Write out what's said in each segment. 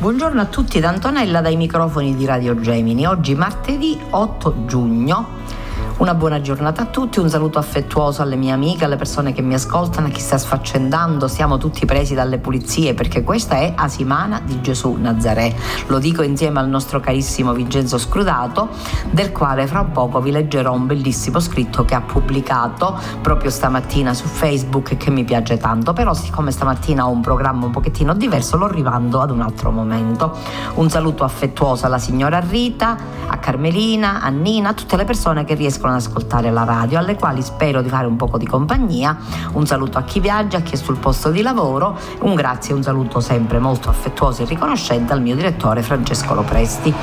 Buongiorno a tutti da Antonella dai microfoni di Radio Gemini. Oggi martedì 8 giugno una buona giornata a tutti, un saluto affettuoso alle mie amiche, alle persone che mi ascoltano, a chi sta sfaccendando. Siamo tutti presi dalle pulizie perché questa è Asimana di Gesù Nazaré. Lo dico insieme al nostro carissimo Vincenzo Scrudato, del quale fra poco vi leggerò un bellissimo scritto che ha pubblicato proprio stamattina su Facebook e che mi piace tanto. Però siccome stamattina ho un programma un pochettino diverso, lo rimando ad un altro momento. Un saluto affettuoso alla signora Rita, a Carmelina, a Nina, a tutte le persone che riescono ad ascoltare la radio, alle quali spero di fare un poco di compagnia. Un saluto a chi viaggia, a chi è sul posto di lavoro, un grazie e un saluto sempre molto affettuoso e riconoscente al mio direttore Francesco Lopresti.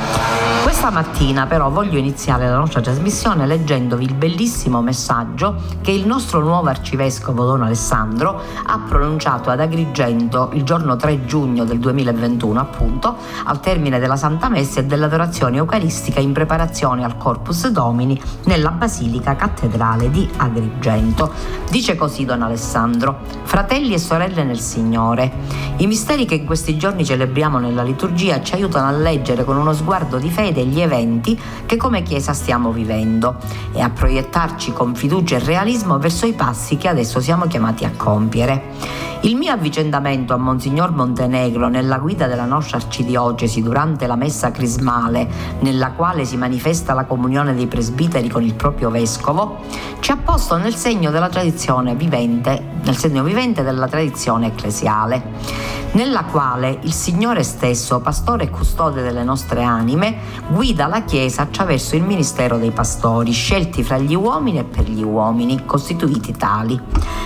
Questa mattina però voglio iniziare la nostra trasmissione leggendovi il bellissimo messaggio che il nostro nuovo arcivescovo Don Alessandro ha pronunciato ad Agrigento il giorno 3 giugno del 2021 appunto al termine della Santa Messa e dell'adorazione eucaristica in preparazione al Corpus Domini nella Basilica Cattedrale di Agrigento. Dice così Don Alessandro, fratelli e sorelle nel Signore, i misteri che in questi giorni celebriamo nella liturgia ci aiutano a leggere con uno sguardo di fede gli eventi che come Chiesa stiamo vivendo e a proiettarci con fiducia e realismo verso i passi che adesso siamo chiamati a compiere. Il mio avvicendamento a Monsignor Montenegro nella guida della nostra arcidiocesi durante la messa crismale, nella quale si manifesta la comunione dei presbiteri con il proprio vescovo, ci ha posto nel segno della tradizione vivente, nel segno vivente della tradizione ecclesiale, nella quale il Signore stesso, pastore e custode delle nostre anime, guida la Chiesa attraverso il ministero dei pastori, scelti fra gli uomini e per gli uomini, costituiti tali.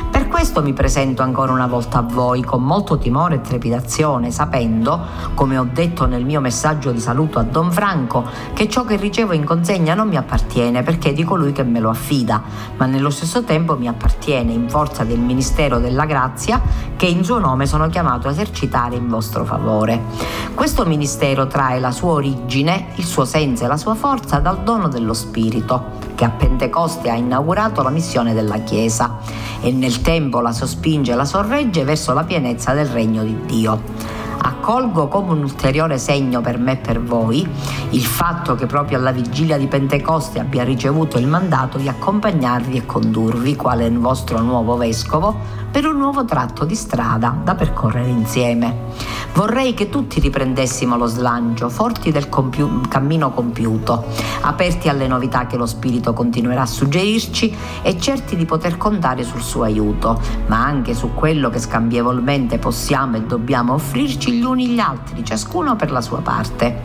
Per questo mi presento ancora una volta a voi con molto timore e trepidazione, sapendo, come ho detto nel mio messaggio di saluto a Don Franco, che ciò che ricevo in consegna non mi appartiene perché è di colui che me lo affida, ma nello stesso tempo mi appartiene in forza del Ministero della Grazia che in suo nome sono chiamato a esercitare in vostro favore. Questo ministero trae la sua origine, il suo senso e la sua forza dal dono dello Spirito, che a Pentecoste ha inaugurato la missione della Chiesa e nel tempo la sospinge e la sorregge verso la pienezza del regno di Dio. Accolgo come un ulteriore segno per me e per voi il fatto che proprio alla vigilia di Pentecoste abbia ricevuto il mandato di accompagnarvi e condurvi, quale vostro nuovo vescovo, per un nuovo tratto di strada da percorrere insieme. Vorrei che tutti riprendessimo lo slancio, forti del compiu- cammino compiuto, aperti alle novità che lo Spirito continuerà a suggerirci e certi di poter contare sul suo aiuto, ma anche su quello che scambievolmente possiamo e dobbiamo offrirci gli uni gli altri, ciascuno per la sua parte.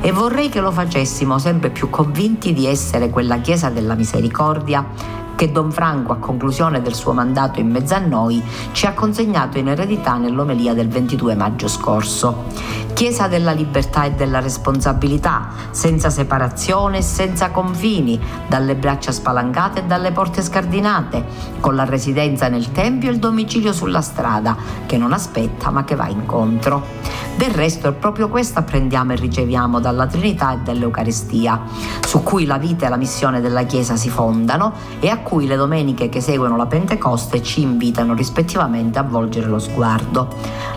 E vorrei che lo facessimo sempre più convinti di essere quella Chiesa della Misericordia che Don Franco, a conclusione del suo mandato in mezzo a noi, ci ha consegnato in eredità nell'omelia del 22 maggio scorso. Chiesa della libertà e della responsabilità, senza separazione e senza confini, dalle braccia spalancate e dalle porte scardinate, con la residenza nel Tempio e il domicilio sulla strada, che non aspetta ma che va incontro. Del resto è proprio questo apprendiamo e riceviamo dalla Trinità e dall'Eucaristia, su cui la vita e la missione della Chiesa si fondano e a cui le domeniche che seguono la Pentecoste ci invitano rispettivamente a volgere lo sguardo.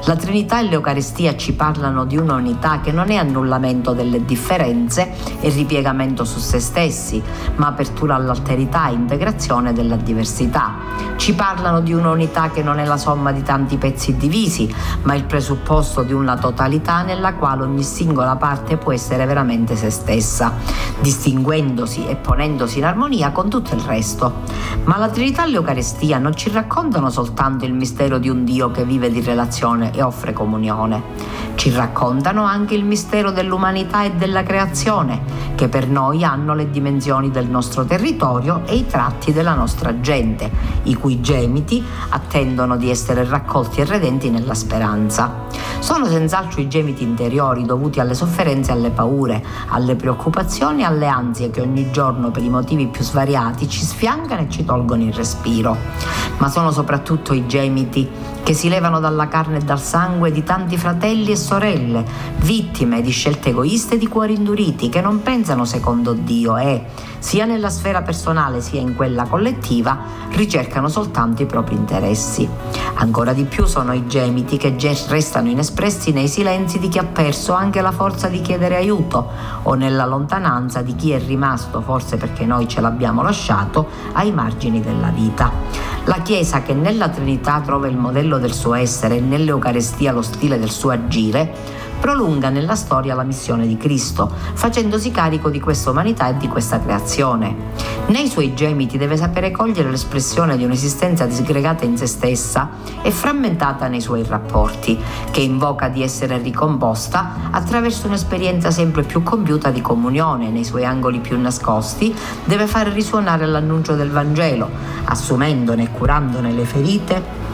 La Trinità e l'Eucaristia ci parlano di un'unità che non è annullamento delle differenze e ripiegamento su se stessi, ma apertura all'alterità e integrazione della diversità. Ci parlano di un'unità che non è la somma di tanti pezzi divisi, ma il presupposto di una totalità nella quale ogni singola parte può essere veramente se stessa, distinguendosi e ponendosi in armonia con tutto il resto. Ma la Trinità e l'Eucaristia non ci raccontano soltanto il mistero di un Dio che vive di relazione e offre comunione. Ci raccontano anche il mistero dell'umanità e della creazione, che per noi hanno le dimensioni del nostro territorio e i tratti della nostra gente, i cui gemiti attendono di essere raccolti e redenti nella speranza. Sono senz'altro i gemiti interiori dovuti alle sofferenze e alle paure, alle preoccupazioni e alle ansie che ogni giorno per i motivi più svariati ci sfiancano e ci tolgono il respiro. Ma sono soprattutto i gemiti che si levano dalla carne e dal sangue di tanti fratelli e sorelle, vittime di scelte egoiste e di cuori induriti che non pensano secondo Dio e, sia nella sfera personale sia in quella collettiva, ricercano soltanto i propri interessi. Ancora di più sono i gemiti che restano inespressi nei silenzi di chi ha perso anche la forza di chiedere aiuto o nella lontananza di chi è rimasto, forse perché noi ce l'abbiamo lasciato, ai margini della vita. La Chiesa che nella Trinità trova il modello del suo essere e nell'Eucarestia lo stile del suo agire, prolunga nella storia la missione di Cristo, facendosi carico di questa umanità e di questa creazione. Nei suoi gemiti deve sapere cogliere l'espressione di un'esistenza disgregata in se stessa e frammentata nei suoi rapporti, che invoca di essere ricomposta attraverso un'esperienza sempre più compiuta di comunione nei suoi angoli più nascosti, deve fare risuonare l'annuncio del Vangelo, assumendone e curandone le ferite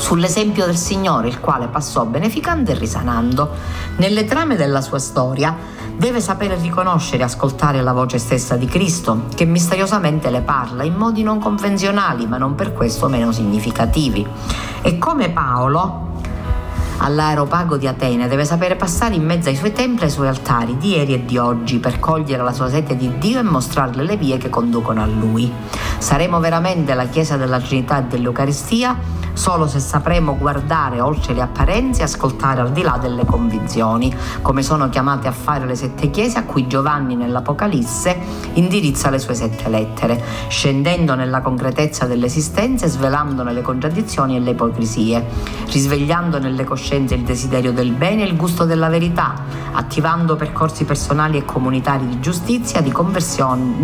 sull'esempio del Signore, il quale passò beneficando e risanando. Nelle trame della sua storia deve sapere riconoscere e ascoltare la voce stessa di Cristo, che misteriosamente le parla in modi non convenzionali, ma non per questo meno significativi. E come Paolo, all'aeropago di Atene deve sapere passare in mezzo ai suoi templi e ai suoi altari di ieri e di oggi per cogliere la sua sete di Dio e mostrarle le vie che conducono a Lui. Saremo veramente la Chiesa della Trinità e dell'Eucaristia solo se sapremo guardare oltre le apparenze e ascoltare al di là delle convinzioni, come sono chiamate a fare le sette chiese a cui Giovanni nell'Apocalisse indirizza le sue sette lettere, scendendo nella concretezza dell'esistenza e svelandone le contraddizioni e le ipocrisie, risvegliando nelle coscienze il desiderio del bene e il gusto della verità, attivando percorsi personali e comunitari di giustizia, di conversione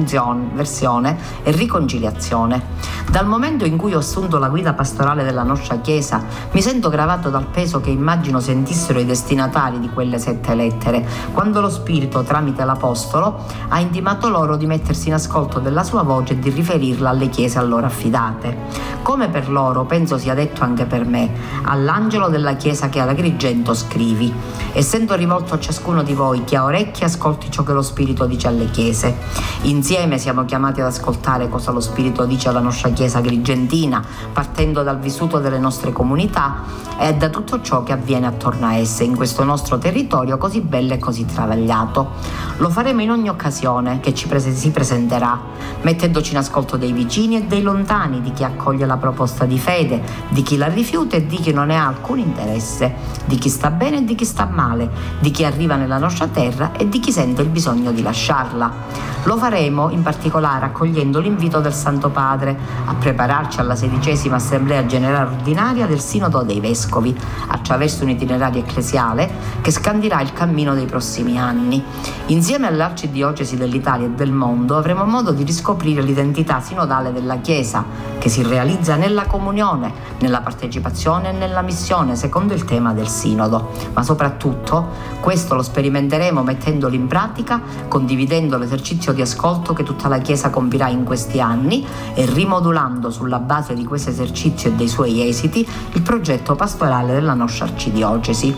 e riconciliazione. Dal momento in cui ho assunto la guida pastorale della nostra Chiesa, mi sento gravato dal peso che immagino sentissero i destinatari di quelle sette lettere, quando lo Spirito, tramite l'Apostolo, ha intimato loro di mettersi in ascolto della sua voce e di riferirla alle Chiese a loro affidate. Come per loro, penso sia detto anche per me, all'angelo della Chiesa che ad Agrigento scrivi, essendo rivolto a ciascuno di voi che ha orecchie ascolti ciò che lo Spirito dice alle Chiese. Insieme siamo chiamati ad ascoltare cosa lo Spirito dice alla nostra Chiesa agrigentina, partendo dal vissuto sviluppo delle nostre comunità e da tutto ciò che avviene attorno a esse in questo nostro territorio così bello e così travagliato. Lo faremo in ogni occasione che ci prese- si presenterà, mettendoci in ascolto dei vicini e dei lontani, di chi accoglie la proposta di fede, di chi la rifiuta e di chi non ne ha alcun interesse, di chi sta bene e di chi sta male, di chi arriva nella nostra terra e di chi sente il bisogno di lasciarla. Lo faremo in particolare accogliendo l'invito del Santo Padre a prepararci alla sedicesima Assemblea Generale Ordinaria del Sinodo dei Vescovi, attraverso un itinerario ecclesiale che scandirà il cammino dei prossimi anni. Insieme alle arcidiocesi dell'Italia e del mondo avremo modo di riscoprire l'identità sinodale della Chiesa, che si realizza nella comunione, nella partecipazione e nella missione, secondo il tema del Sinodo. Ma soprattutto questo lo sperimenteremo mettendolo in pratica, condividendo l'esercizio di ascolto che tutta la Chiesa compirà in questi anni e rimodulando sulla base di questo esercizio e dei suoi esiti il progetto pastorale della nostra arcidiocesi.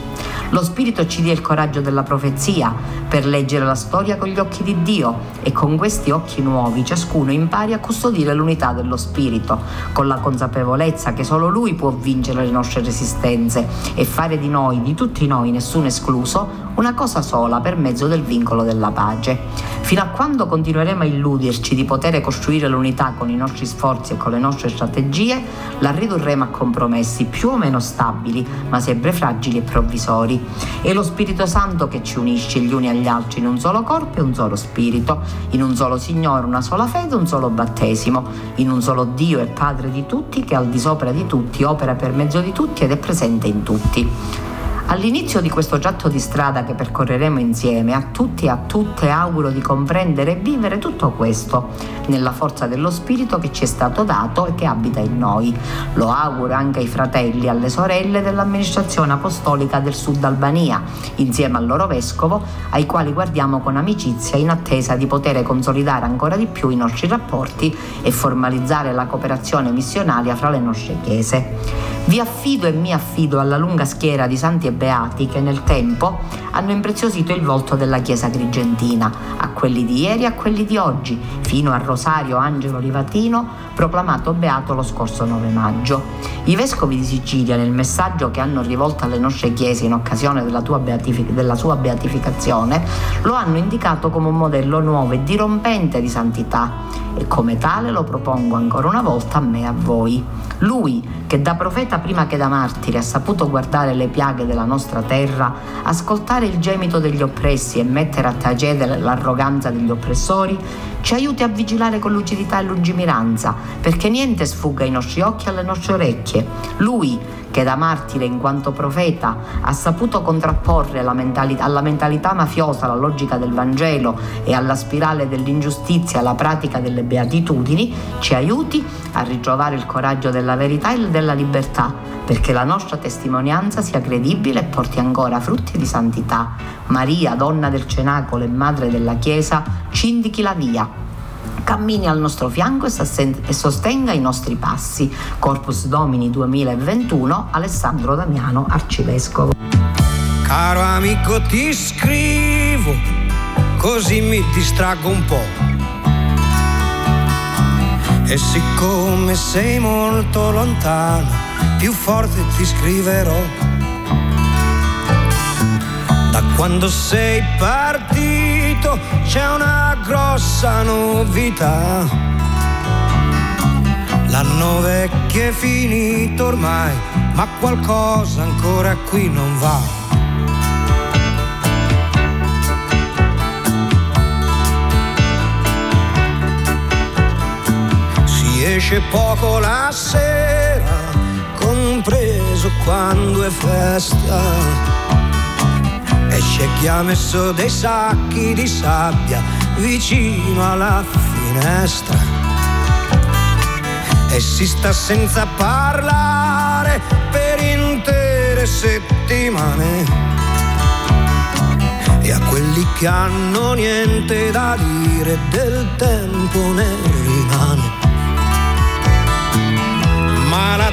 Lo Spirito ci dia il coraggio della profezia per leggere la storia con gli occhi di Dio e con questi occhi nuovi ciascuno impari a custodire l'unità dello Spirito, con la consapevolezza che solo Lui può vincere le nostre resistenze e fare di noi, di tutti noi, nessuno escluso, una cosa sola per mezzo del vincolo della pace. Fino a quando continueremo a illuderci di poter costruire l'unità con i nostri sforzi e con le nostre strategie, la ridurremo a compromessi più o meno stabili, ma sempre fragili e provvisori. È lo Spirito Santo che ci unisce gli uni agli altri in un solo corpo e un solo spirito, in un solo Signore, una sola fede, un solo battesimo, in un solo Dio e Padre di tutti che al di sopra di tutti opera per mezzo di tutti ed è presente in tutti. All'inizio di questo giatto di strada che percorreremo insieme, a tutti e a tutte auguro di comprendere e vivere tutto questo nella forza dello Spirito che ci è stato dato e che abita in noi. Lo auguro anche ai fratelli e alle sorelle dell'amministrazione apostolica del Sud Albania, insieme al loro vescovo, ai quali guardiamo con amicizia in attesa di poter consolidare ancora di più i nostri rapporti e formalizzare la cooperazione missionaria fra le nostre chiese. Vi affido e mi affido alla lunga schiera di santi e beati che nel tempo hanno impreziosito il volto della Chiesa Grigentina, a quelli di ieri e a quelli di oggi, fino a Rosario Angelo Rivatino, proclamato beato lo scorso 9 maggio. I vescovi di Sicilia, nel messaggio che hanno rivolto alle nostre chiese in occasione della, beatific- della sua beatificazione, lo hanno indicato come un modello nuovo e dirompente di santità e come tale lo propongo ancora una volta a me e a voi. Lui, che da profeta prima che da martire ha saputo guardare le piaghe della nostra terra, ascoltare il gemito degli oppressi e mettere a tacere l'arroganza degli oppressori, ci aiuti a vigilare con lucidità e lungimiranza, perché niente sfugga ai nostri occhi e alle nostre orecchie. Lui, che da martire in quanto profeta ha saputo contrapporre alla mentalità, alla mentalità mafiosa la logica del Vangelo e alla spirale dell'ingiustizia la pratica delle beatitudini, ci aiuti a ritrovare il coraggio della verità e della libertà, perché la nostra testimonianza sia credibile e porti ancora frutti di santità. Maria, donna del cenacolo e madre della Chiesa, ci indichi la via cammini al nostro fianco e sostenga i nostri passi. Corpus Domini 2021, Alessandro Damiano, Arcivescovo. Caro amico ti scrivo, così mi distraggo un po'. E siccome sei molto lontano, più forte ti scriverò. Da quando sei partito c'è una grossa novità. L'anno vecchio è finito ormai, ma qualcosa ancora qui non va. Si esce poco la sera, compreso quando è festa e c'è chi ha messo dei sacchi di sabbia vicino alla finestra. E si sta senza parlare per intere settimane. E a quelli che hanno niente da dire del tempo ne rimane. Ma la ha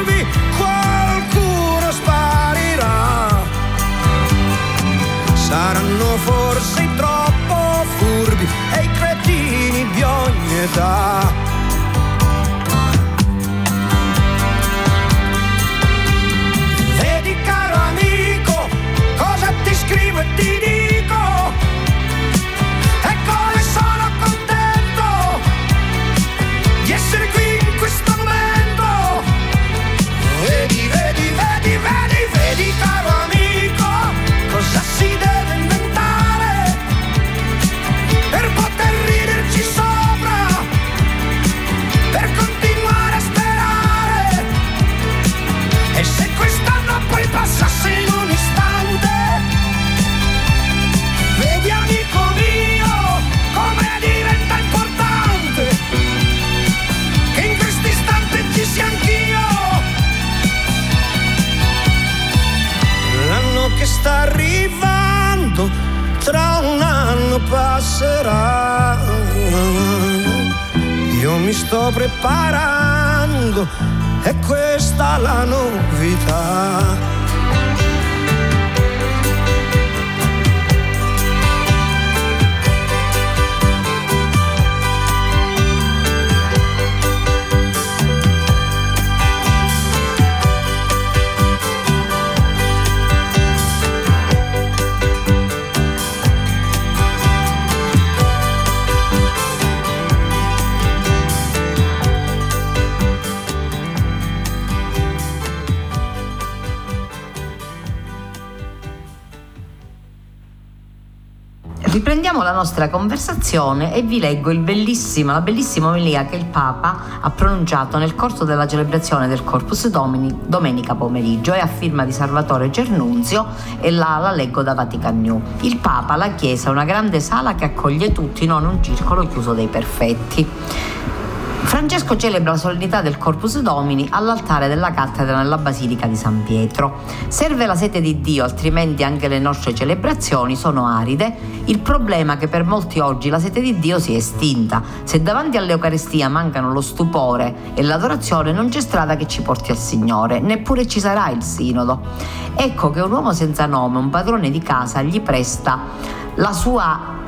curvi qualcuno sparirà. Saranno forse troppo furbi e i cretini di ogni età mi sto preparando e questa la novità. Riprendiamo la nostra conversazione e vi leggo la bellissima omelia che il Papa ha pronunciato nel corso della celebrazione del Corpus Domini domenica pomeriggio. È a firma di Salvatore Cernunzio e la, la leggo da Vatican New. Il Papa, la Chiesa, una grande sala che accoglie tutti, non un circolo chiuso dei perfetti. Francesco celebra la solennità del Corpus Domini all'altare della cattedra nella Basilica di San Pietro. Serve la sete di Dio, altrimenti anche le nostre celebrazioni sono aride. Il problema è che per molti oggi la sete di Dio si è estinta. Se davanti all'Eucaristia mancano lo stupore e l'adorazione, non c'è strada che ci porti al Signore, neppure ci sarà il sinodo. Ecco che un uomo senza nome, un padrone di casa, gli presta la sua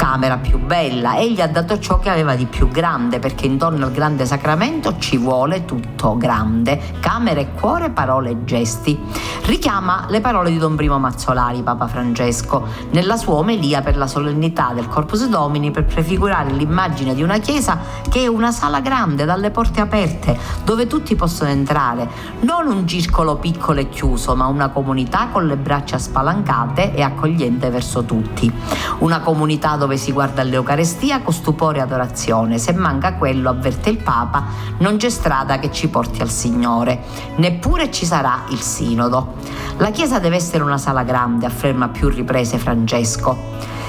camera più bella. Egli ha dato ciò che aveva di più grande, perché intorno al grande sacramento ci vuole tutto grande. Camera e cuore, parole e gesti. Richiama le parole di Don Primo Mazzolari, Papa Francesco, nella sua omelia per la solennità del Corpus Domini per prefigurare l'immagine di una chiesa che è una sala grande dalle porte aperte, dove tutti possono entrare. Non un circolo piccolo e chiuso, ma una comunità con le braccia spalancate e accogliente verso tutti. Una comunità dove dove si guarda all'Eucarestia con stupore e adorazione. Se manca quello, avverte il Papa, non c'è strada che ci porti al Signore, neppure ci sarà il Sinodo. La Chiesa deve essere una sala grande, afferma più riprese Francesco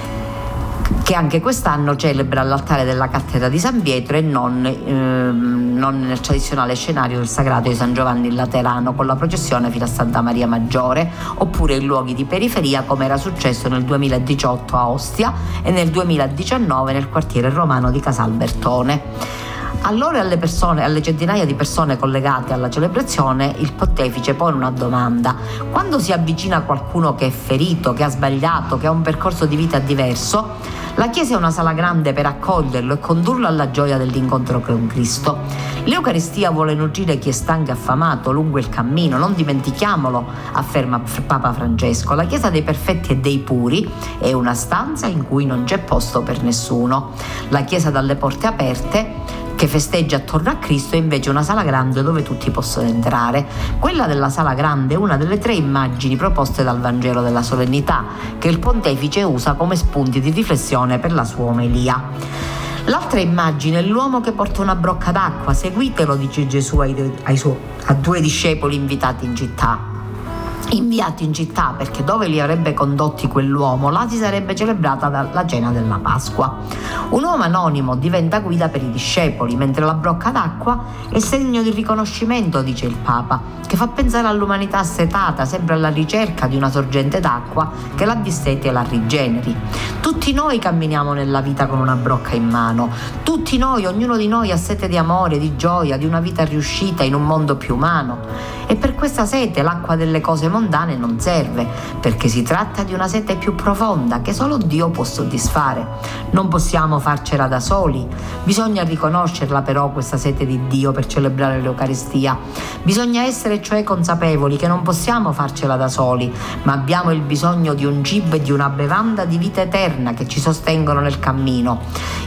che anche quest'anno celebra l'altare della cattedra di San Pietro e non, ehm, non, nel tradizionale scenario del Sagrato di San Giovanni in Laterano con la processione fino a Santa Maria Maggiore, oppure in luoghi di periferia come era successo nel 2018 a Ostia e nel 2019 nel quartiere romano di Casalbertone. A loro e alle persone, alle centinaia di persone collegate alla celebrazione, il pontefice pone una domanda. Quando si avvicina qualcuno che è ferito, che ha sbagliato, che ha un percorso di vita diverso, la Chiesa è una sala grande per accoglierlo e condurlo alla gioia dell'incontro con Cristo. L'Eucaristia vuole nutrire chi è stanco e affamato lungo il cammino, non dimentichiamolo, afferma Papa Francesco. La Chiesa dei perfetti e dei puri è una stanza in cui non c'è posto per nessuno. La Chiesa dalle porte aperte che festeggia attorno a Cristo è invece una sala grande dove tutti possono entrare. Quella della sala grande è una delle tre immagini proposte dal Vangelo della solennità che il pontefice usa come spunti di riflessione per la sua omelia. L'altra immagine è l'uomo che porta una brocca d'acqua, seguitelo, dice Gesù ai, ai suoi, a due discepoli invitati in città inviati in città perché dove li avrebbe condotti quell'uomo là si sarebbe celebrata la cena della Pasqua. Un uomo anonimo diventa guida per i discepoli, mentre la brocca d'acqua è segno di riconoscimento, dice il Papa, che fa pensare all'umanità assetata, sempre alla ricerca di una sorgente d'acqua che la disseti e la rigeneri. Tutti noi camminiamo nella vita con una brocca in mano, tutti noi, ognuno di noi ha sete di amore, di gioia, di una vita riuscita in un mondo più umano. E per questa sete l'acqua delle cose mondane mondane non serve, perché si tratta di una sete più profonda che solo Dio può soddisfare. Non possiamo farcela da soli, bisogna riconoscerla però questa sete di Dio per celebrare l'Eucaristia. Bisogna essere cioè consapevoli che non possiamo farcela da soli, ma abbiamo il bisogno di un cibo e di una bevanda di vita eterna che ci sostengono nel cammino.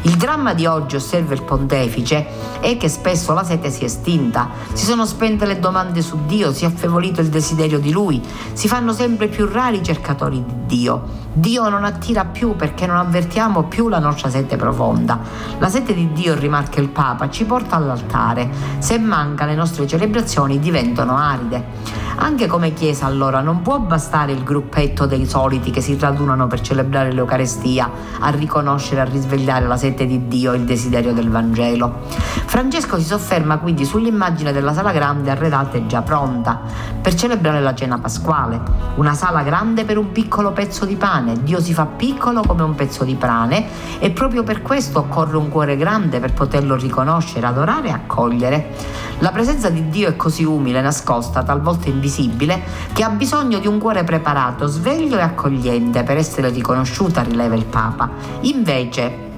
Il dramma di oggi, osserva il pontefice, è che spesso la sete si è estinta, si sono spente le domande su Dio, si è affevolito il desiderio di Lui, si fanno sempre più rari i cercatori di Dio. Dio non attira più perché non avvertiamo più la nostra sete profonda. La sete di Dio, rimarca il Papa, ci porta all'altare. Se manca le nostre celebrazioni diventano aride. Anche come Chiesa allora non può bastare il gruppetto dei soliti che si radunano per celebrare l'Eucarestia, a riconoscere, a risvegliare la sete di Dio e il desiderio del Vangelo. Francesco si sofferma quindi sull'immagine della sala grande arredata e già pronta per celebrare la cena pasquale. Una sala grande per un piccolo pezzo di pane. Dio si fa piccolo come un pezzo di pane e proprio per questo occorre un cuore grande per poterlo riconoscere, adorare e accogliere. La presenza di Dio è così umile, nascosta, talvolta invisibile, che ha bisogno di un cuore preparato, sveglio e accogliente per essere riconosciuta, rileva il Papa. Invece,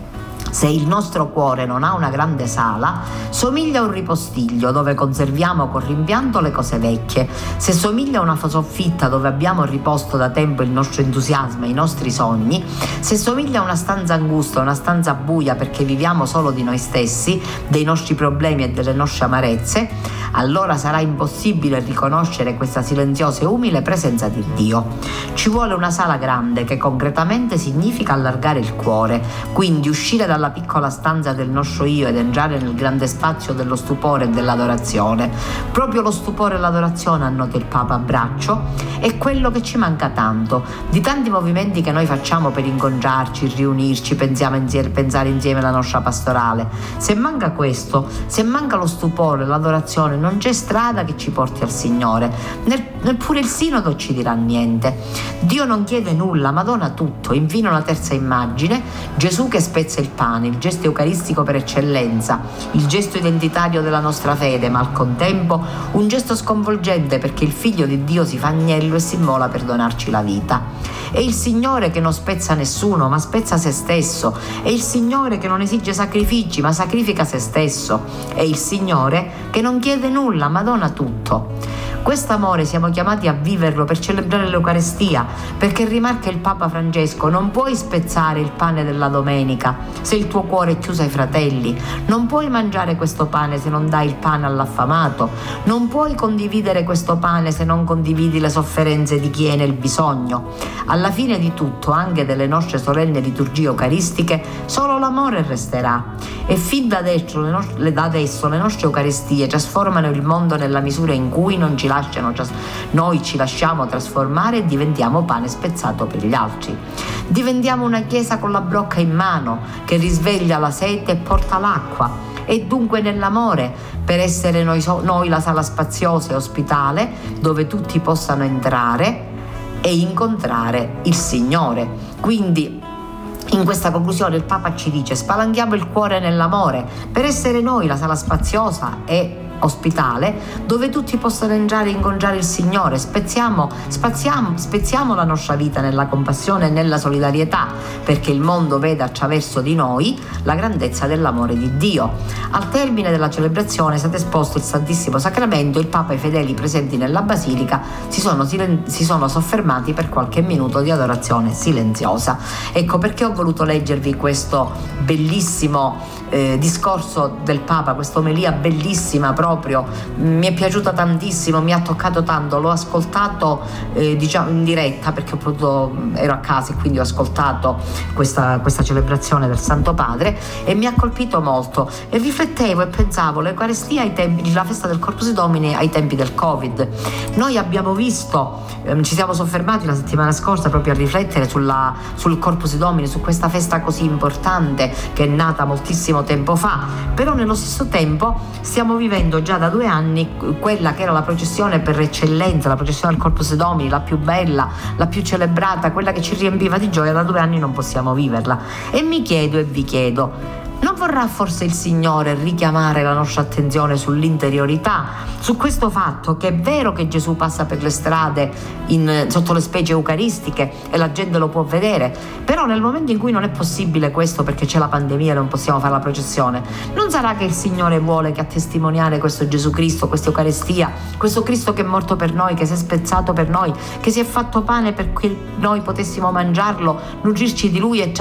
se il nostro cuore non ha una grande sala, somiglia a un ripostiglio dove conserviamo con rimpianto le cose vecchie. Se somiglia a una soffitta dove abbiamo riposto da tempo il nostro entusiasmo e i nostri sogni, se somiglia a una stanza angusta, una stanza buia perché viviamo solo di noi stessi, dei nostri problemi e delle nostre amarezze, allora sarà impossibile riconoscere questa silenziosa e umile presenza di Dio. Ci vuole una sala grande che concretamente significa allargare il cuore, quindi uscire dalla dalla piccola stanza del nostro io ed entrare nel grande spazio dello stupore e dell'adorazione. Proprio lo stupore e l'adorazione, annota il Papa a braccio, è quello che ci manca tanto. Di tanti movimenti che noi facciamo per incontrarci, riunirci, insieme, pensare insieme alla nostra pastorale. Se manca questo, se manca lo stupore, l'adorazione, non c'è strada che ci porti al Signore. Neppure il sinodo ci dirà niente. Dio non chiede nulla, ma dona tutto. Infine una terza immagine, Gesù che spezza il pane cristiani, il gesto eucaristico per eccellenza, il gesto identitario della nostra fede, ma al contempo un gesto sconvolgente perché il figlio di Dio si fa agnello e si immola per donarci la vita. È il Signore che non spezza nessuno, ma spezza se stesso. È il Signore che non esige sacrifici, ma sacrifica se stesso. È il Signore che non chiede nulla, ma dona tutto. Questo amore siamo chiamati a viverlo per celebrare l'Eucarestia, perché rimarca il Papa Francesco, non puoi spezzare il pane della domenica se il tuo cuore è chiuso ai fratelli, non puoi mangiare questo pane se non dai il pane all'affamato, non puoi condividere questo pane se non condividi le sofferenze di chi è nel bisogno. Alla fine di tutto, anche delle nostre solenne liturgie eucaristiche, solo l'amore resterà. E fin da adesso le, nostre, da adesso le nostre Eucaristie trasformano il mondo nella misura in cui non ci lasciano, noi ci lasciamo trasformare e diventiamo pane spezzato per gli altri. Diventiamo una chiesa con la brocca in mano che risveglia la sete e porta l'acqua e dunque nell'amore per essere noi, noi, la sala spaziosa e ospitale dove tutti possano entrare e incontrare il Signore. Quindi in questa conclusione il Papa ci dice spalanchiamo il cuore nell'amore per essere noi la sala spaziosa e ospitale dove tutti possono entrare e incontrare il Signore. Spezziamo, spaziamo, spezziamo la nostra vita nella compassione e nella solidarietà perché il mondo veda attraverso di noi la grandezza dell'amore di Dio. Al termine della celebrazione è stato esposto il Santissimo Sacramento, il Papa e i fedeli presenti nella Basilica si sono, si sono soffermati per qualche minuto di adorazione silenziosa. Ecco perché ho voluto leggervi questo bellissimo eh, discorso del Papa, questa omelia bellissima proprio, mi è piaciuta tantissimo, mi ha toccato tanto, l'ho ascoltato eh, diciamo in diretta perché potuto, ero a casa e quindi ho ascoltato questa, questa celebrazione del Santo Padre e mi ha colpito molto. E riflettevo e pensavo l'Eucarestia ai tempi, la festa del Corpus Domini ai tempi del Covid. Noi abbiamo visto, ehm, ci siamo soffermati la settimana scorsa proprio a riflettere sulla, sul Corpus Domini, su questa festa così importante che è nata moltissimo tempo fa, però nello stesso tempo stiamo vivendo vivendo già da due anni quella che era la processione per eccellenza, la processione del Corpus Domini, la più bella, la più celebrata, quella che ci riempiva di gioia, da due anni non possiamo viverla. E mi chiedo e vi chiedo, Non vorrà forse il Signore richiamare la nostra attenzione sull'interiorità, su questo fatto che è vero che Gesù passa per le strade in, sotto le specie eucaristiche e la gente lo può vedere, però nel momento in cui non è possibile questo perché c'è la pandemia e non possiamo fare la processione, non sarà che il Signore vuole che a testimoniare questo Gesù Cristo, questa Eucaristia, questo Cristo che è morto per noi, che si è spezzato per noi, che si è fatto pane perché noi potessimo mangiarlo, nutrirci di Lui e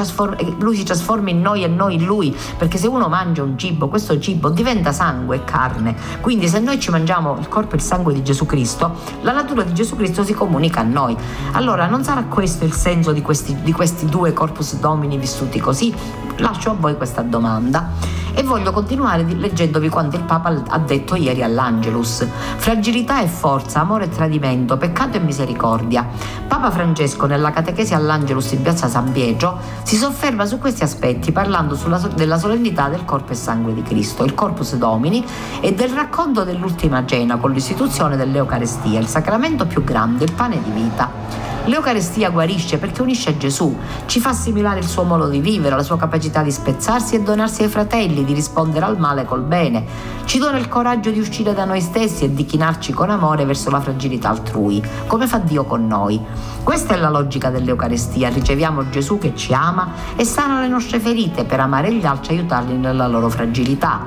Lui si trasforma in noi e noi in Lui, perché se uno mangia un cibo, questo cibo diventa sangue e carne, quindi se noi ci mangiamo il corpo e il sangue di Gesù Cristo, la natura di Gesù Cristo si comunica a noi. Allora non sarà questo il senso di questi, di questi due corpus domini vissuti così? Lascio a voi questa domanda. E voglio continuare leggendovi quanto il Papa ha detto ieri all'Angelus. Fragilità e forza, amore e tradimento, peccato e misericordia. Papa Francesco nella catechesi all'Angelus in piazza San Pietro si sofferma su questi aspetti parlando sulla, della solennità del corpo e sangue di Cristo, il Corpus Domini e del racconto dell'ultima cena con l'istituzione dell'Eucarestia, il sacramento più grande, il pane di vita. L'Eucarestia guarisce perché unisce a Gesù, ci fa assimilare il suo modo di vivere, la sua capacità di spezzarsi e donarsi ai fratelli, di rispondere al male col bene. Ci dona il coraggio di uscire da noi stessi e di chinarci con amore verso la fragilità altrui, come fa Dio con noi. Questa è la logica dell'Eucarestia, riceviamo Gesù che ci ama e sana le nostre ferite per amare gli altri e aiutarli nella loro fragilità.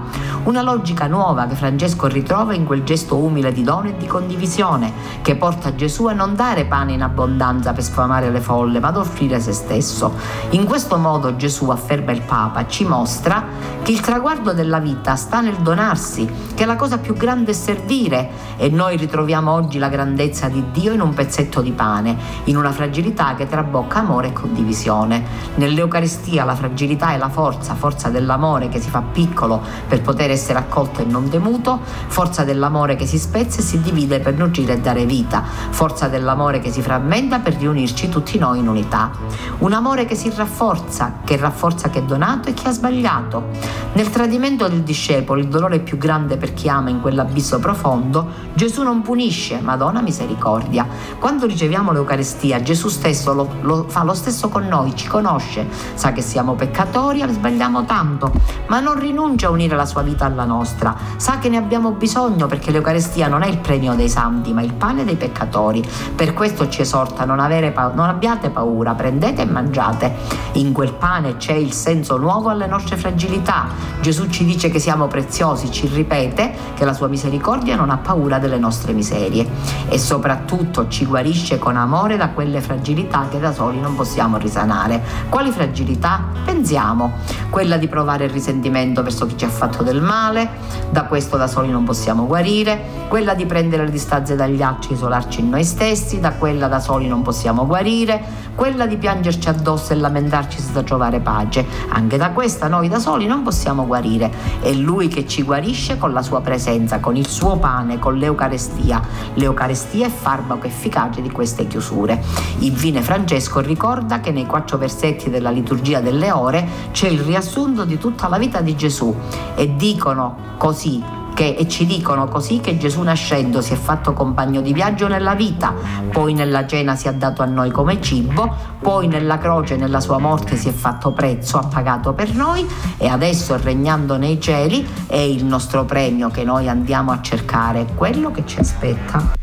Una logica nuova che Francesco ritrova in quel gesto umile di dono e di condivisione, che porta Gesù a non dare pane in abbondanza abbondanza per sfamare le folle, ma ad offrire se stesso. In questo modo Gesù, afferma il Papa, ci mostra che il traguardo della vita sta nel donarsi, che la cosa più grande è servire e noi ritroviamo oggi la grandezza di Dio in un pezzetto di pane, in una fragilità che trabocca amore e condivisione. Nell'Eucaristia la fragilità è la forza, forza dell'amore che si fa piccolo per poter essere accolto e non temuto, forza dell'amore che si spezza e si divide per nutrire e dare vita, forza dell'amore che si frammenta per riunirci tutti noi in unità. Un amore che si rafforza, che rafforza chi è donato e chi ha sbagliato. Nel tradimento del discepolo, il dolore più grande per chi ama in quell'abisso profondo, Gesù non punisce, ma dona misericordia. Quando riceviamo l'Eucaristia, Gesù stesso lo, lo fa lo stesso con noi, ci conosce, sa che siamo peccatori e sbagliamo tanto, ma non rinuncia a unire la sua vita alla nostra, sa che ne abbiamo bisogno perché l'Eucaristia non è il premio dei santi, ma il pane dei peccatori. Per questo ci esorta non, pa- non abbiate paura, prendete e mangiate. In quel pane c'è il senso nuovo alle nostre fragilità. Gesù ci dice che siamo preziosi, ci ripete che la sua misericordia non ha paura delle nostre miserie e soprattutto ci guarisce con amore da quelle fragilità che da soli non possiamo risanare. Quali fragilità? Pensiamo, quella di provare il risentimento verso chi ci ha fatto del male, da questo da soli non possiamo guarire, quella di prendere le distanze dagli altri isolarci in noi stessi, da quella da soli non non possiamo guarire, quella di piangerci addosso e lamentarci senza trovare pace. Anche da questa noi da soli non possiamo guarire. È Lui che ci guarisce con la sua presenza, con il suo pane, con l'Eucarestia. L'Eucarestia è farmaco efficace di queste chiusure. Infine Francesco ricorda che nei quattro versetti della liturgia delle ore c'è il riassunto di tutta la vita di Gesù e dicono così che, e ci dicono così che Gesù nascendo si è fatto compagno di viaggio nella vita, poi nella cena si è dato a noi come cibo, poi nella croce nella sua morte si è fatto prezzo, ha pagato per noi e adesso regnando nei cieli è il nostro premio che noi andiamo a cercare, quello che ci aspetta.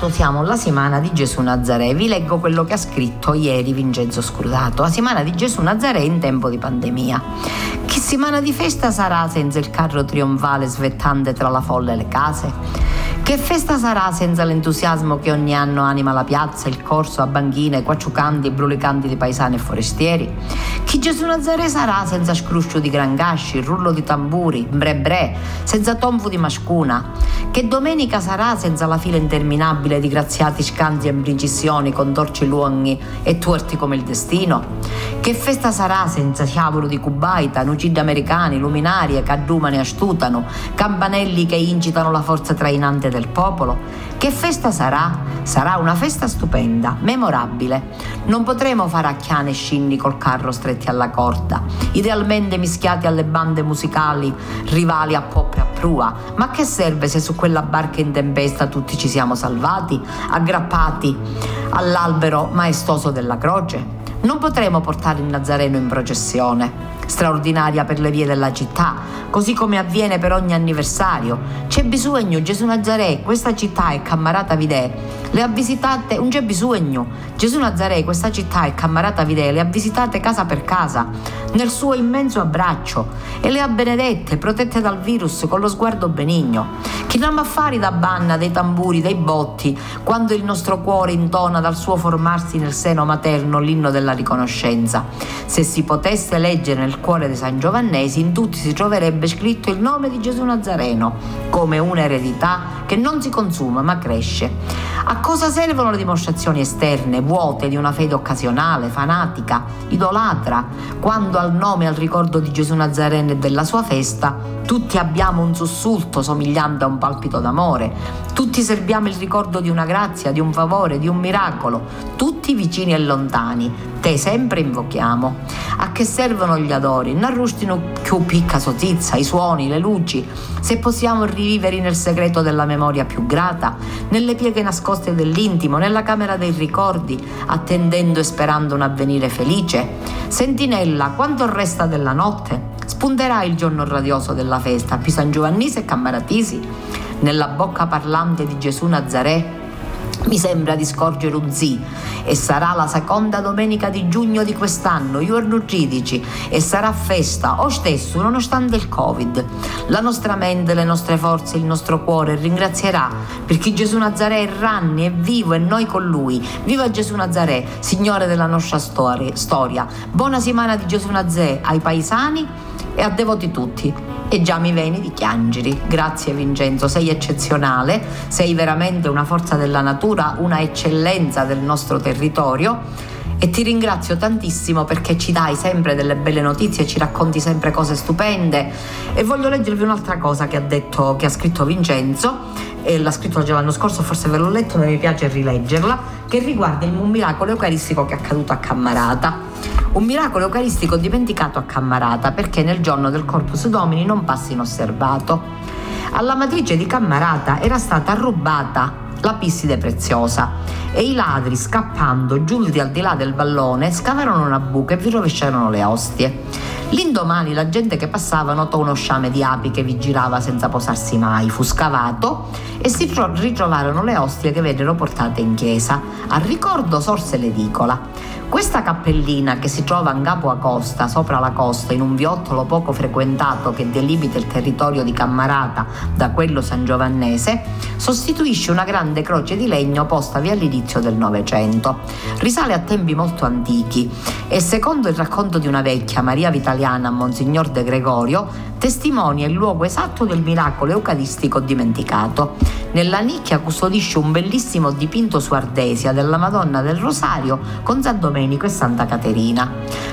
Preannunciato siamo alla settimana di Gesù Nazaré. Vi leggo quello che ha scritto ieri Vincenzo Scrutato. La settimana di Gesù Nazaré in tempo di pandemia. Che settimana di festa sarà senza il carro trionfale svettante tra la folla e le case? Che festa sarà senza l'entusiasmo che ogni anno anima la piazza, il corso a banchine, quacciucanti e brulicanti di paesani e forestieri? Chi Gesù Nazaré sarà senza scruscio di grangasci, rullo di tamburi, bre bre, senza tonfu di mascuna? Che domenica sarà senza la fila interminabile di graziati scanti e imprecisioni con torci lunghi e tuerti come il destino? Che festa sarà senza sciavolo di cubaita, nucidi americani, luminarie che addumano e astutano, campanelli che incitano la forza trainante del popolo? Che festa sarà? Sarà una festa stupenda, memorabile. Non potremo fare acchiane e scinni col carro stretti alla corda, idealmente mischiati alle bande musicali rivali a pop e a prua. Ma che serve se su quella barca in tempesta tutti ci siamo salvati, aggrappati all'albero maestoso della croce? Non potremo portare il Nazareno in processione, straordinaria per le vie della città, così come avviene per ogni anniversario. C'è bisogno, Gesù Nazaré, questa città è Cammarata Vidè, le ha visitate, un c'è bisogno, Gesù Nazaré, questa città è Cammarata Vidè, le ha visitate casa per casa, nel suo immenso abbraccio, e le ha benedette, protette dal virus, con lo sguardo benigno. Chi non ha affari da banna, dei tamburi, dei botti, quando il nostro cuore intona dal suo formarsi nel seno materno l'inno della riconoscenza. Se si potesse leggere nel cuore di San Giovannesi, in tutti si troverebbe scritto il nome di Gesù Nazareno, come un'eredità che non si consuma ma cresce. A cosa servono le dimostrazioni esterne, vuote di una fede occasionale, fanatica, idolatra, quando al nome e al ricordo di Gesù Nazareno e della sua festa tutti abbiamo un sussulto somigliante a un palpito d'amore, tutti serbiamo il ricordo di una grazia, di un favore, di un miracolo, tutti vicini e lontani, te sempre invochiamo. A che servono gli adori? Non rustino più picca sotizza, i suoni, le luci, se possiamo rivivere nel segreto della memoria più grata, nelle pieghe nascoste dell'intimo, nella camera dei ricordi, attendendo e sperando un avvenire felice. Sentinella, quanto resta della notte? spunterà il giorno radioso della festa, più San Giovannisi e Cammaratisi, nella bocca parlante di Gesù Nazaré. Mi sembra di scorgere un zi e sarà la seconda domenica di giugno di quest'anno, giorno 13, e sarà festa, o stesso, nonostante il Covid. La nostra mente, le nostre forze, il nostro cuore ringrazierà perché Gesù Nazaré è ranni, è vivo e noi con lui. Viva Gesù Nazaré, Signore della nostra storia. Buona settimana di Gesù Nazaré ai paesani e a devoti tutti. E già mi veni di chiangere. Grazie Vincenzo, sei eccezionale, sei veramente una forza della natura, una eccellenza del nostro territorio e ti ringrazio tantissimo perché ci dai sempre delle belle notizie, ci racconti sempre cose stupende e voglio leggervi un'altra cosa che ha detto, che ha scritto Vincenzo e l'ha scritto già l'anno scorso, forse ve l'ho letto, ma mi piace rileggerla, che riguarda un miracolo eucaristico che è accaduto a Cammarata. Un miracolo eucaristico dimenticato a Cammarata perché nel giorno del Corpus Domini non passa inosservato. Alla matrice di Cammarata era stata rubata la pisside preziosa e i ladri scappando giunti al di là del vallone scavarono una buca e vi rovesciarono le ostie. L'indomani la gente che passava notò uno sciame di api che vi girava senza posarsi mai, fu scavato e si ritrovarono le ostie che vennero portate in chiesa. A ricordo sorse l'edicola. Questa cappellina che si trova in capo a costa, sopra la costa, in un viottolo poco frequentato che delimita il territorio di Cammarata da quello sangiovannese, sostituisce una grande croce di legno postavi all'inizio del Novecento. Risale a tempi molto antichi e secondo il racconto di una vecchia, Maria Vitaliana, Monsignor De Gregorio, testimonia il luogo esatto del miracolo eucaristico dimenticato. Nella nicchia custodisce un bellissimo dipinto su ardesia della Madonna del Rosario con San Domenico e Santa Caterina.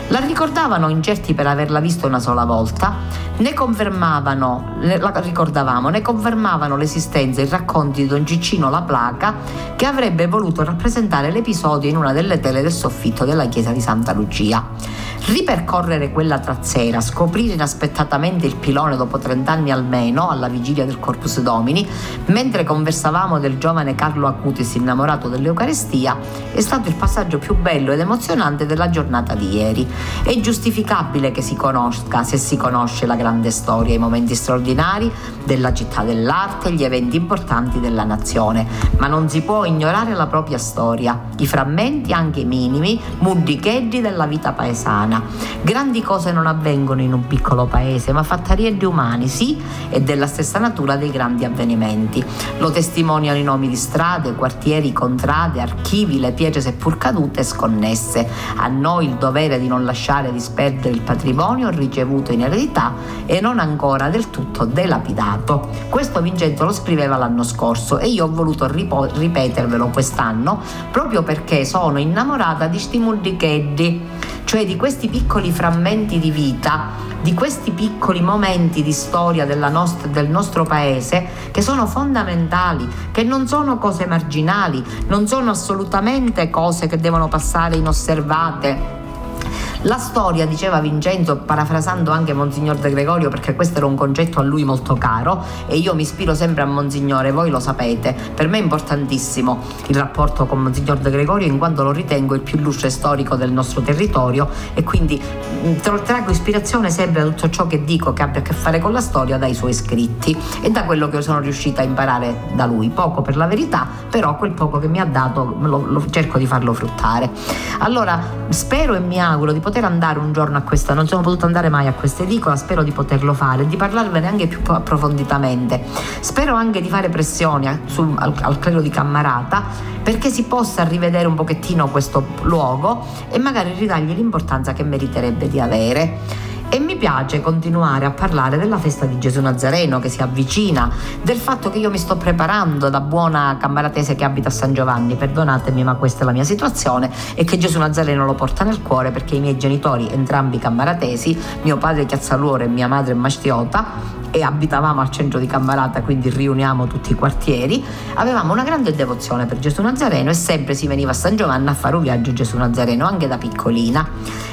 La ricordavano incerti per averla vista una sola volta, ne confermavano, la ricordavamo, ne confermavano l'esistenza i racconti di Don Ciccino La Placa che avrebbe voluto rappresentare l'episodio in una delle tele del soffitto della chiesa di Santa Lucia. Ripercorrere quella trazzera, scoprire inaspettatamente il pilone dopo 30 anni almeno, alla vigilia del Corpus Domini, mentre conversavamo del giovane Carlo Acutis innamorato dell'Eucarestia, è stato il passaggio più bello ed emozionante della giornata di ieri. È giustificabile che si conosca, se si conosce la grande storia, i momenti straordinari della città dell'arte, gli eventi importanti della nazione, ma non si può ignorare la propria storia, i frammenti anche minimi, muddicheggi della vita paesana. Grandi cose non avvengono in un piccolo paese, ma fattarie di umani, sì, e della stessa natura dei grandi avvenimenti. Lo testimoniano i nomi di strade, quartieri, contrade, archivi, le pietre seppur cadute e sconnesse. A noi il dovere di non lasciare disperdere il patrimonio ricevuto in eredità e non ancora del tutto delapidato. Questo Vincenzo lo scriveva l'anno scorso e io ho voluto ripo- ripetervelo quest'anno proprio perché sono innamorata di sti multicheddi, cioè di questi piccoli frammenti di vita di questi piccoli momenti di storia nostra, del nostro paese che sono fondamentali, che non sono cose marginali, non sono assolutamente cose che devono passare inosservate la storia, diceva Vincenzo, parafrasando anche Monsignor De Gregorio, perché questo era un concetto a lui molto caro e io mi ispiro sempre a Monsignore, voi lo sapete, per me è importantissimo il rapporto con Monsignor De Gregorio in quanto lo ritengo il più lustre storico del nostro territorio e quindi mm, traggo ispirazione sempre da tutto ciò che dico che abbia a che fare con la storia dai suoi scritti. E da quello che sono riuscita a imparare da lui, poco per la verità, però quel poco che mi ha dato lo, lo cerco di farlo fruttare. Allora spero e mi auguro di poter andare un giorno a questa, non sono potuta andare mai a questa edicola, spero di poterlo fare, di parlarvene anche più approfonditamente. Spero anche di fare pressioni sul, al, al clero di Cammarata perché si possa rivedere un pochettino questo luogo e magari ridargli l'importanza che meriterebbe di avere. E mi piace continuare a parlare della festa di Gesù Nazareno che si avvicina, del fatto che io mi sto preparando da buona cambaratese che abita a San Giovanni, perdonatemi ma questa è la mia situazione, e che Gesù Nazareno lo porta nel cuore perché i miei genitori, entrambi cambaratesi, mio padre Chiazzaluoro e mia madre Mastiota, e abitavamo al centro di Cammarata, quindi riuniamo tutti i quartieri, avevamo una grande devozione per Gesù Nazareno e sempre si veniva a San Giovanni a fare un viaggio Gesù Nazareno, anche da piccolina.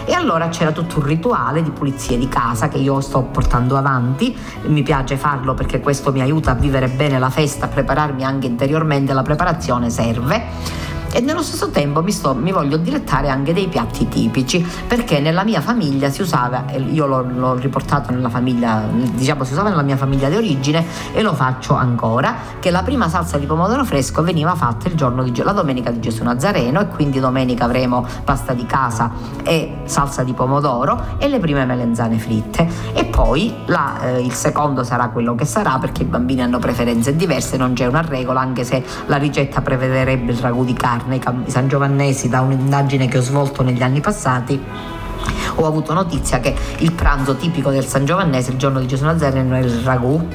E allora c'era tutto un rituale di pulizia pulizie di casa che io sto portando avanti, mi piace farlo perché questo mi aiuta a vivere bene la festa, a prepararmi anche interiormente, la preparazione serve e nello stesso tempo mi, sto, mi, voglio dilettare anche dei piatti tipici perché nella mia famiglia si usava, io l'ho, l'ho, riportato nella famiglia, diciamo si usava nella mia famiglia di origine e lo faccio ancora, che la prima salsa di pomodoro fresco veniva fatta il giorno di, la domenica di Gesù Nazareno e quindi domenica avremo pasta di casa e salsa di pomodoro e le prime melenzane fritte. E poi la, eh, il secondo sarà quello che sarà perché i bambini hanno preferenze diverse, non c'è una regola anche se la ricetta prevederebbe il ragù di carne nei San Giovannesi da un'indagine che ho svolto negli anni passati ho avuto notizia che il pranzo tipico del San Giovannese il giorno di Gesù Nazareno è il ragù.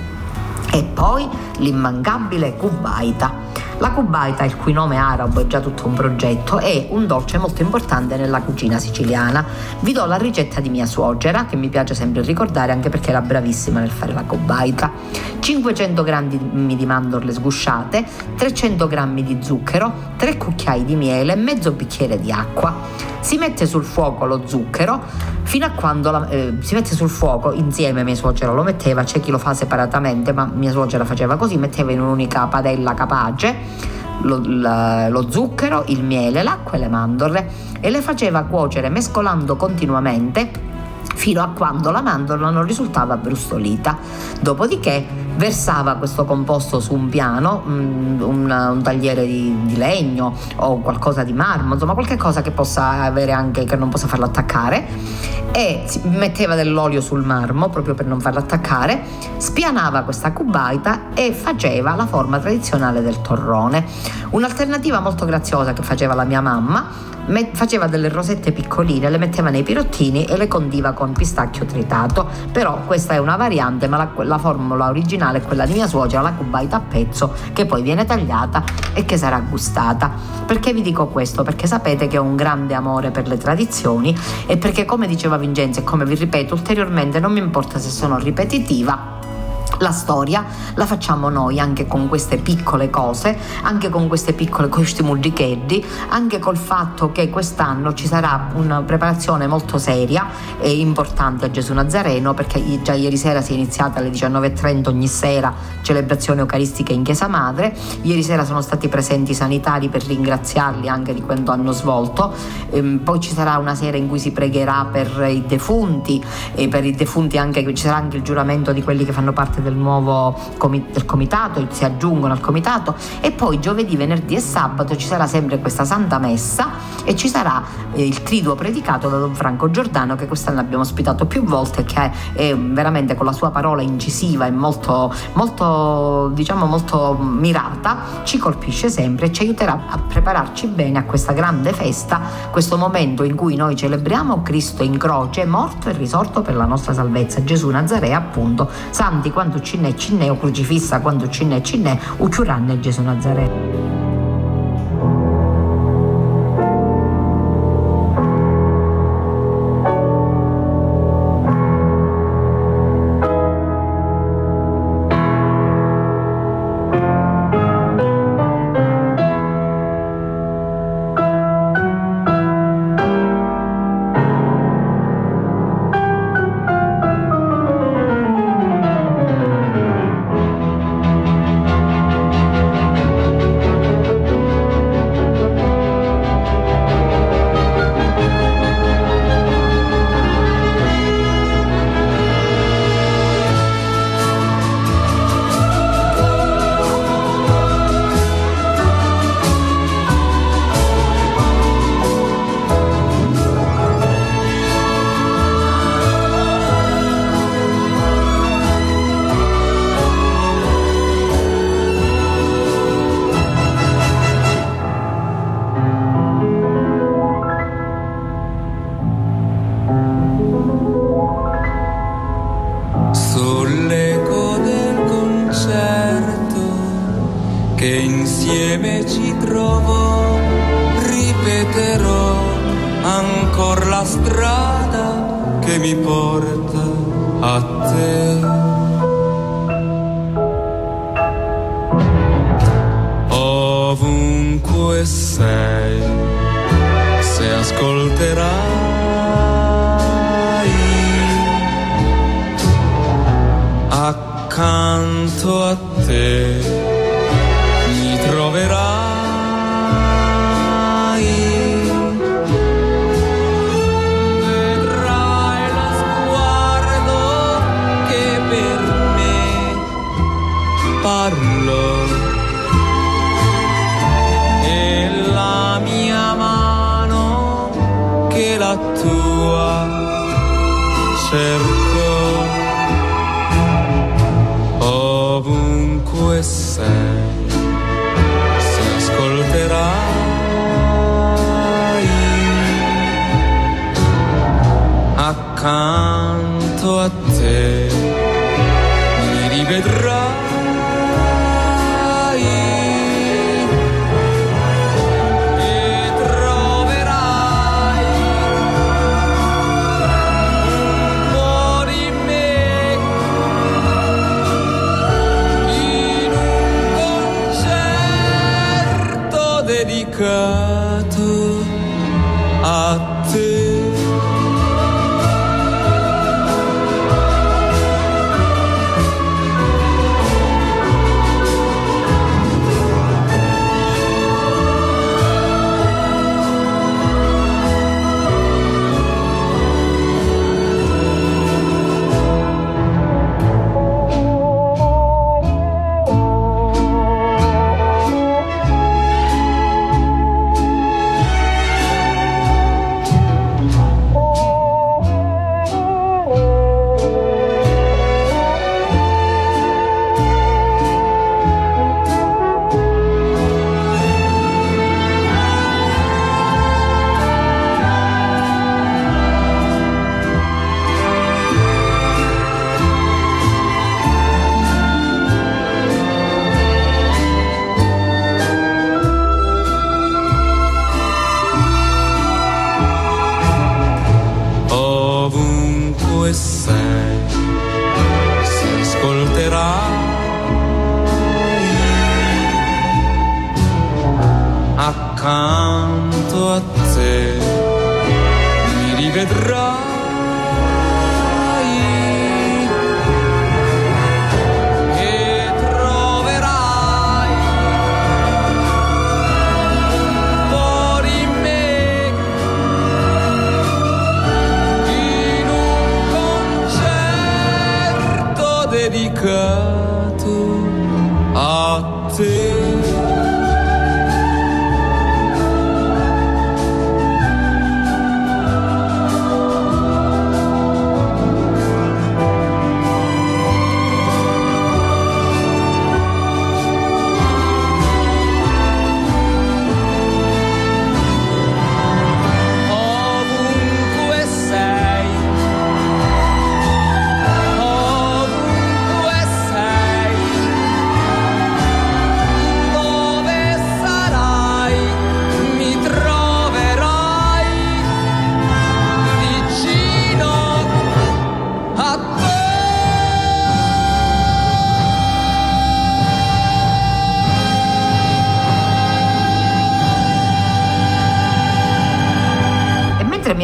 E poi l'immancabile cubaita la cubaita, il cui nome arabo è già tutto un progetto, è un dolce molto importante nella cucina siciliana. Vi do la ricetta di mia suocera, che mi piace sempre ricordare anche perché era bravissima nel fare la cubaita. 500 g di mandorle sgusciate, 300 g di zucchero, 3 cucchiai di miele mezzo bicchiere di acqua. Si mette sul fuoco lo zucchero fino a quando la, eh, si mette sul fuoco insieme mia suocera lo metteva, c'è chi lo fa separatamente, ma mia suocera faceva così, metteva in un'unica padella capace lo, la, lo zucchero, il miele, l'acqua e le mandorle e le faceva cuocere mescolando continuamente fino a quando la mandorla non risultava brustolita. Dopodiché versava questo composto su un piano, un, un, un tagliere di, di, legno o qualcosa di marmo, insomma qualche cosa che possa avere anche, che non possa farlo attaccare e metteva dell'olio sul marmo proprio per non farlo attaccare, spianava questa cubaita e faceva la forma tradizionale del torrone. Un'alternativa molto graziosa che faceva la mia mamma faceva delle rosette piccoline, le metteva nei pirottini e le condiva con pistacchio tritato. Però questa è una variante, ma la, la formula originale è quella di mia suocera, la cubaita a pezzo, che poi viene tagliata e che sarà gustata. Perché vi dico questo? Perché sapete che ho un grande amore per le tradizioni e perché come diceva Vincenzo e come vi ripeto ulteriormente non mi importa se sono ripetitiva La storia la facciamo noi anche con queste piccole cose, anche con queste piccole questi musicheddi, anche col fatto che quest'anno ci sarà una preparazione molto seria e importante a Gesù Nazareno perché già ieri sera si è iniziata alle 19.30 ogni sera celebrazione eucaristica in Chiesa Madre. Ieri sera sono stati presenti i sanitari per ringraziarli anche di quanto hanno svolto. Ehm, poi ci sarà una sera in cui si pregherà per i defunti e per i defunti anche ci sarà anche il giuramento di quelli che fanno parte del del nuovo comi- del comitato, si aggiungono al comitato e poi giovedì, venerdì e sabato ci sarà sempre questa Santa Messa e ci sarà eh, il triduo predicato da Don Franco Giordano che quest'anno abbiamo ospitato più volte che è veramente con la sua parola incisiva e molto, molto diciamo molto mirata ci colpisce sempre e ci aiuterà a prepararci bene a questa grande festa, questo momento in cui noi celebriamo Cristo in croce, morto e risorto per la nostra salvezza, Gesù Nazarea appunto, santi quanto quando cinne cinne o crocifissa quando cinne cinne ucciuranne Gesù Nazareno.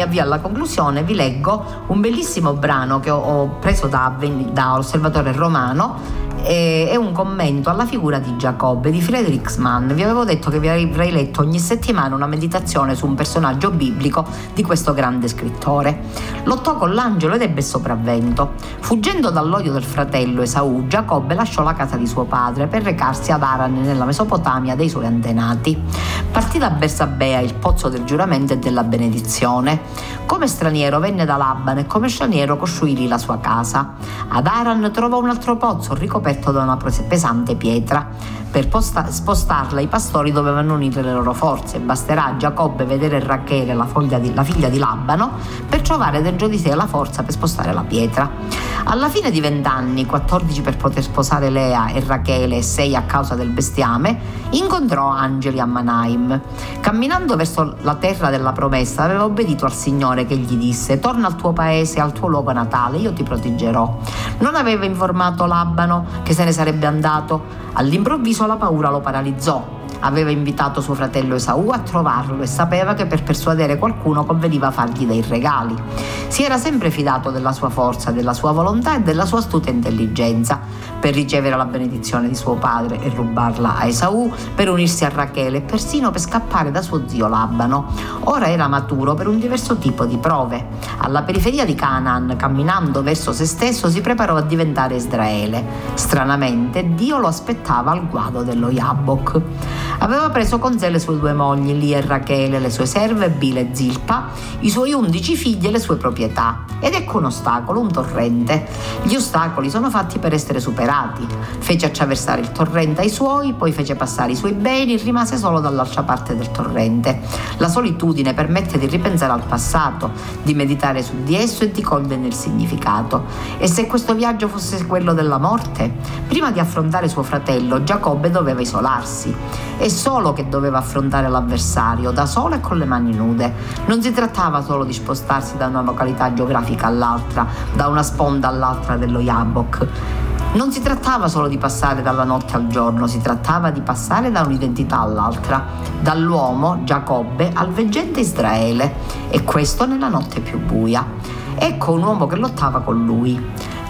Avvio alla conclusione vi leggo un bellissimo brano che ho, preso da, da Osservatore Romano è un commento alla figura di Giacobbe di Friedrich Mann. Vi avevo detto che vi avrei letto ogni settimana una meditazione su un personaggio biblico di questo grande scrittore. Lottò con l'angelo ed ebbe sopravvento. Fuggendo dall'odio del fratello Esaù, Giacobbe lasciò la casa di suo padre per recarsi ad Aran nella Mesopotamia dei suoi antenati. Partì da Bersabea, il pozzo del giuramento e della benedizione. Come straniero venne da Laban e come straniero costruì lì la sua casa. Ad Aran trovò un altro pozzo ricoperto da una pesante pietra. Per posta- spostarla i pastori dovevano unire le loro forze. Basterà a Giacobbe vedere Rachele, la, di, la figlia di Labano, per trovare dentro di sé la forza per spostare la pietra. Alla fine di vent'anni, 14 per poter sposare Lea e Rachele e 6 a causa del bestiame, incontrò angeli a Manaim. Camminando verso la terra della promessa, aveva obbedito al Signore che gli disse: Torna al tuo paese, al tuo luogo natale, io ti proteggerò. Non aveva informato Labano che se ne sarebbe andato. All'improvviso la paura lo paralizzò. Aveva invitato suo fratello Esaù a trovarlo e sapeva che per persuadere qualcuno conveniva fargli dei regali. Si era sempre fidato della sua forza, della sua volontà e della sua astuta intelligenza per ricevere la benedizione di suo padre e rubarla a Esaù, per unirsi a Rachele e persino per scappare da suo zio Labano. Ora era maturo per un diverso tipo di prove. Alla periferia di Canaan, camminando verso se stesso, si preparò a diventare Israele. Stranamente, Dio lo aspettava al guado dello Jabbok. Aveva preso con sé le sue due mogli, Lia e Rachele, le sue serve, Bila e Zilpa, i suoi undici figli e le sue proprietà. Ed ecco un ostacolo, un torrente. Gli ostacoli sono fatti per essere superati. Fece attraversare il torrente ai suoi, poi fece passare i suoi beni, rimase solo dall'altra parte del torrente. La solitudine permette di ripensare al passato, di meditare su di esso e di coglierne il significato. E se questo viaggio fosse quello della morte? Prima di affrontare suo fratello, Giacobbe doveva isolarsi è solo che doveva affrontare l'avversario, da solo e con le mani nude. Non si trattava solo di spostarsi da una località geografica all'altra, da una sponda all'altra dello Yabok. Non si trattava solo di passare dalla notte al giorno, si trattava di passare da un'identità all'altra, dall'uomo, Giacobbe, al veggente Israele, e questo nella notte più buia. Ecco un uomo che lottava con lui.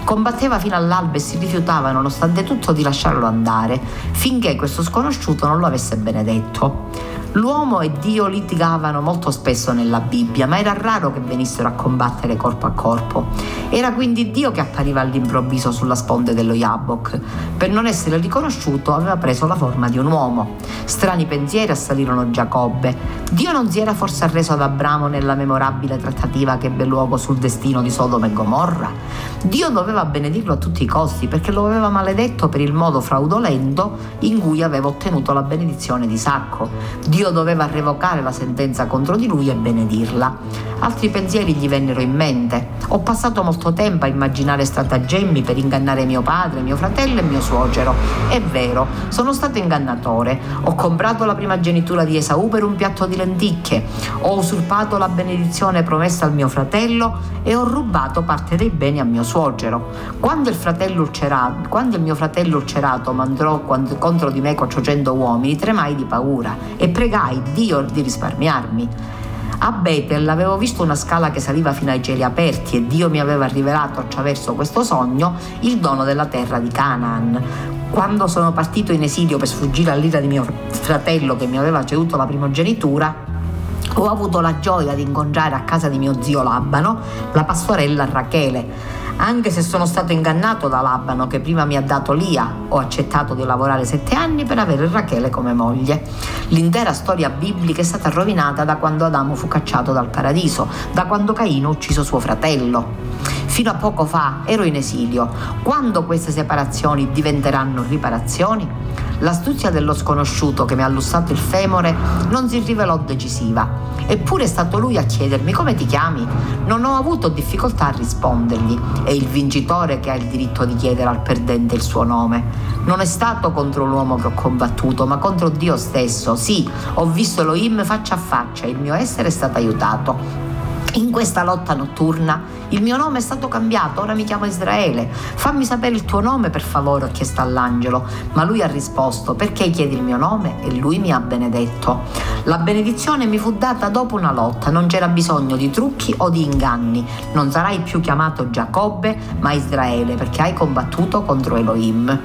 Combatteva fino all'alba e si rifiutava nonostante tutto di lasciarlo andare, finché questo sconosciuto non lo avesse benedetto. L'uomo e Dio litigavano molto spesso nella Bibbia, ma era raro che venissero a combattere corpo a corpo. Era quindi Dio che appariva all'improvviso sulla sponde dello Yabok. Per non essere riconosciuto aveva preso la forma di un uomo. Strani pensieri assalirono Giacobbe. Dio non si era forse arreso ad Abramo nella memorabile trattativa che ebbe luogo sul destino di Sodoma e Gomorra? Dio doveva benedirlo a tutti i costi perché lo aveva maledetto per il modo fraudolento in cui aveva ottenuto la benedizione di Isacco. Dio Dio doveva revocare la sentenza contro di lui e benedirla. Altri pensieri gli vennero in mente. Ho passato molto tempo a immaginare stratagemmi per ingannare mio padre, mio fratello e mio suocero. È vero, sono stato ingannatore. Ho comprato la primogenitura di Esaù per un piatto di lenticchie. Ho usurpato la benedizione promessa al mio fratello e ho rubato parte dei beni a mio suocero. Quando il, ulcerato, quando il mio fratello ulcerato mandò contro di me 400 uomini, tremai di paura e pregai pregai Dio di risparmiarmi. A Bethel avevo visto una scala che saliva fino ai cieli aperti e Dio mi aveva rivelato attraverso questo sogno il dono della terra di Canaan. Quando sono partito in esilio per sfuggire all'ira di mio fratello che mi aveva ceduto la primogenitura, ho avuto la gioia di incontrare a casa di mio zio Labano la pastorella Rachele Anche se sono stato ingannato da Labano che prima mi ha dato Lia, ho accettato di lavorare sette anni per avere Rachele come moglie. L'intera storia biblica è stata rovinata da quando Adamo fu cacciato dal paradiso, da quando Caino ucciso suo fratello. Fino a poco fa ero in esilio. Quando queste separazioni diventeranno riparazioni? L'astuzia dello sconosciuto che mi ha lussato il femore non si rivelò decisiva. Eppure è stato lui a chiedermi come ti chiami. Non ho avuto difficoltà a rispondergli. È il vincitore che ha il diritto di chiedere al perdente il suo nome. Non è stato contro l'uomo che ho combattuto, ma contro Dio stesso. Sì, ho visto Elohim faccia a faccia, il mio essere è stato aiutato. In questa lotta notturna il mio nome è stato cambiato, ora mi chiamo Israele. Fammi sapere il tuo nome per favore, ho chiesto all'angelo, ma lui ha risposto, perché chiedi il mio nome? E lui mi ha benedetto. La benedizione mi fu data dopo una lotta, non c'era bisogno di trucchi o di inganni. Non sarai più chiamato Giacobbe, ma Israele, perché hai combattuto contro Elohim.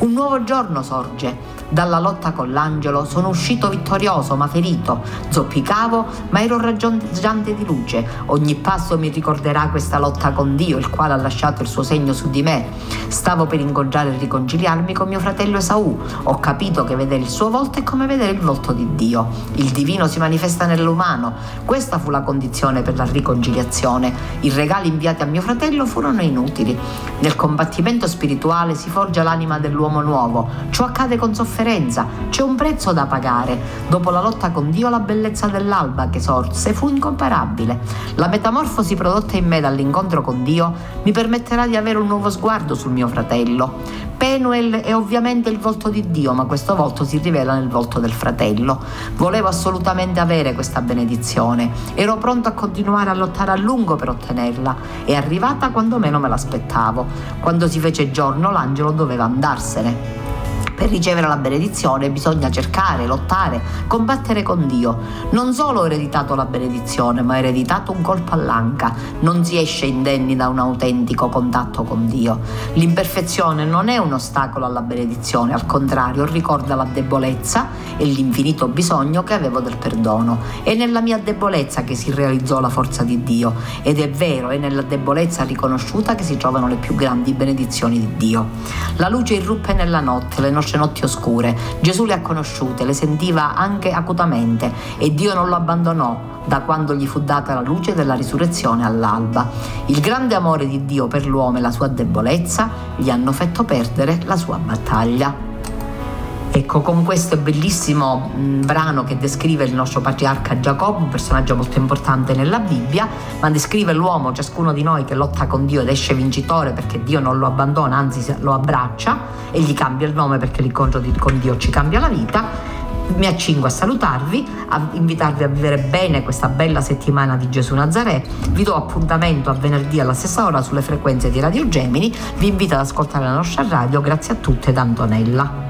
Un nuovo giorno sorge. Dalla lotta con l'angelo sono uscito vittorioso ma ferito. Zoppicavo ma ero raggiante di luce. Ogni passo mi ricorderà questa lotta con Dio, il quale ha lasciato il suo segno su di me. Stavo per incontrare e riconciliarmi con mio fratello Esaù. Ho capito che vedere il suo volto è come vedere il volto di Dio. Il divino si manifesta nell'umano. Questa fu la condizione per la riconciliazione. I regali inviati a mio fratello furono inutili. Nel combattimento spirituale si forgia l'anima dell'uomo nuovo. Ciò accade con sofferenza sofferenza, c'è un prezzo da pagare. Dopo la lotta con Dio la bellezza dell'alba che sorse fu incomparabile. La metamorfosi prodotta in me dall'incontro con Dio mi permetterà di avere un nuovo sguardo sul mio fratello. Penuel è ovviamente il volto di Dio, ma questo volto si rivela nel volto del fratello. Volevo assolutamente avere questa benedizione. Ero pronto a continuare a lottare a lungo per ottenerla. È arrivata quando meno me l'aspettavo. Quando si fece giorno l'angelo doveva andarsene. Per ricevere la benedizione bisogna cercare, lottare, combattere con Dio. Non solo ho ereditato la benedizione, ma ho ereditato un colpo all'anca. Non si esce indenni da un autentico contatto con Dio. L'imperfezione non è un ostacolo alla benedizione, al contrario, ricorda la debolezza e l'infinito bisogno che avevo del perdono. È nella mia debolezza che si realizzò la forza di Dio ed è vero, è nella debolezza riconosciuta che si trovano le più grandi benedizioni di Dio. La luce irruppe nella notte, le nostre nostre notti oscure. Gesù le ha conosciute, le sentiva anche acutamente e Dio non lo abbandonò da quando gli fu data la luce della risurrezione all'alba. Il grande amore di Dio per l'uomo e la sua debolezza gli hanno fatto perdere la sua battaglia. Ecco, con questo bellissimo brano che descrive il nostro patriarca Giacobbe, un personaggio molto importante nella Bibbia, ma descrive l'uomo, ciascuno di noi che lotta con Dio ed esce vincitore perché Dio non lo abbandona, anzi lo abbraccia e gli cambia il nome perché l'incontro con Dio ci cambia la vita. Mi accingo a salutarvi, a invitarvi a vivere bene questa bella settimana di Gesù Nazaré. Vi do appuntamento a venerdì alla stessa ora sulle frequenze di Radio Gemini. Vi invito ad ascoltare la nostra radio. Grazie a tutte da Antonella.